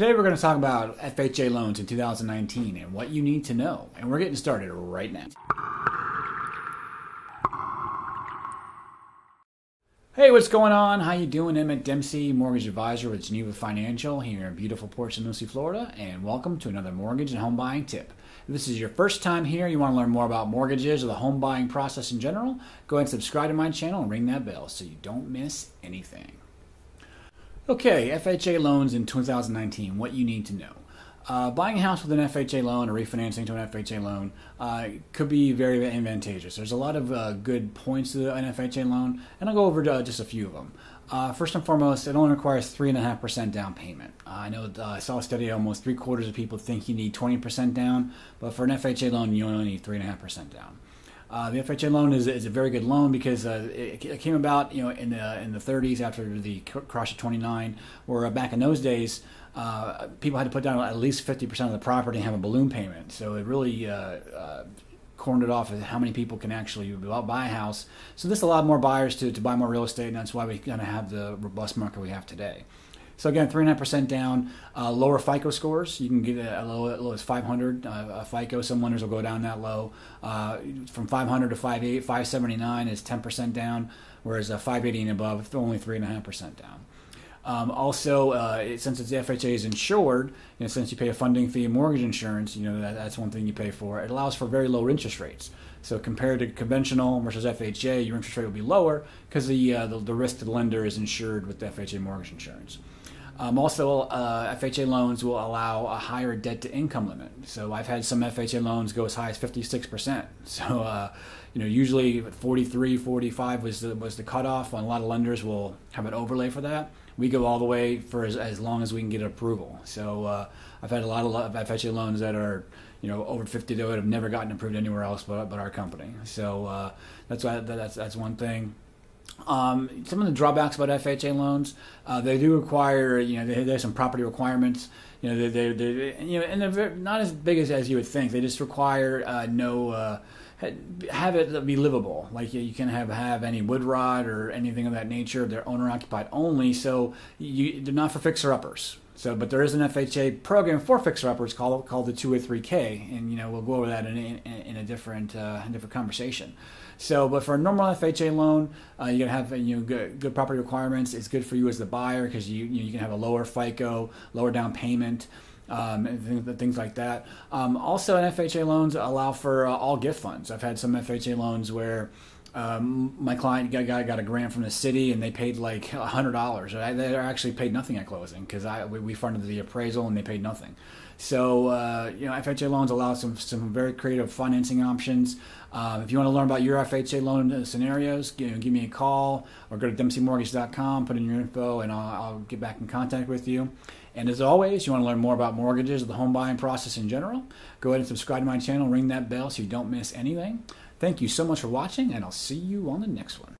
Today we're going to talk about FHA loans in 2019 and what you need to know. And we're getting started right now. Hey, what's going on? How you doing? Emmett Dempsey, mortgage advisor with Geneva Financial here in beautiful Port St. Lucie, Florida, and welcome to another mortgage and home buying tip. If this is your first time here, you want to learn more about mortgages or the home buying process in general, go ahead and subscribe to my channel and ring that bell so you don't miss anything. Okay, FHA loans in 2019, what you need to know. Uh, buying a house with an FHA loan or refinancing to an FHA loan uh, could be very advantageous. There's a lot of uh, good points to an FHA loan, and I'll go over uh, just a few of them. Uh, first and foremost, it only requires 3.5% down payment. Uh, I know I saw a study almost three quarters of people think you need 20% down, but for an FHA loan, you only need 3.5% down. Uh, the FHA loan is, is a very good loan because uh, it, it, came about you know in the in the 30s after the crash of 29, where back in those days uh, people had to put down at least 50% of the property and have a balloon payment. So it really uh, uh, cornered it off as how many people can actually buy a house. So this allowed more buyers to, to buy more real estate, and that's why we kind of have the robust market we have today. So again, three and a half percent down. Uh, lower FICO scores, you can get a low, low as 500 uh, FICO. Some lenders will go down that low. Uh, from 500 to 58, 579 is 10 percent down, whereas 580 and above, only three and a half percent down. Um, also, uh, since it's FHA is insured, you know, since you pay a funding fee and mortgage insurance, you know that, that's one thing you pay for. It allows for very low interest rates. So compared to conventional versus FHA, your interest rate will be lower because the, uh, the, the risk to the lender is insured with FHA mortgage insurance. Um, also, uh, FHA loans will allow a higher debt to income limit. So I've had some FHA loans go as high as 56%. So, uh, you know, usually 43, 45 was the, was the cutoff. And a lot of lenders will have an overlay for that. We go all the way for as, as long as we can get approval. So uh, I've had a lot of FHA loans that are, you know, over 50 to it have never gotten approved anywhere else but, but our company. So uh, that's why that's that's one thing. Um, some of the drawbacks about FHA loans, uh, they do require, you know, there's some property requirements. You know, they, they, they, you know, and they're not as big as, as you would think. They just require uh, no, uh, have it be livable. Like you can have have any wood rot or anything of that nature. They're owner occupied only, so you, they're not for fixer uppers. So, but there is an FHA program for fixer uppers called called the 203K, and you know we'll go over that in, in, in a different uh, different conversation. So, but for a normal FHA loan, uh, you're gonna have you know good, good property requirements. It's good for you as the buyer because you you, know, you can have a lower FICO, lower down payment. Um, and things, like that. Um, also, FHA loans allow for uh, all gift funds. I've had some FHA loans where um, my client got, got, got a grant from the city and they paid like hundred dollars. They actually paid nothing at closing because I we, we, funded the appraisal and they paid nothing. So uh, you know, FHA loans allow some some very creative financing options. Uh, if you want to learn about your FHA loan scenarios, you know, give me a call or go to dempseymortgage.com, put in your info, and I'll, I'll get back in contact with you. And as always, you want to learn more about mortgages, the home buying process in general, go ahead and subscribe to my channel, ring that bell so you don't miss anything. Thank you so much for watching, and I'll see you on the next one.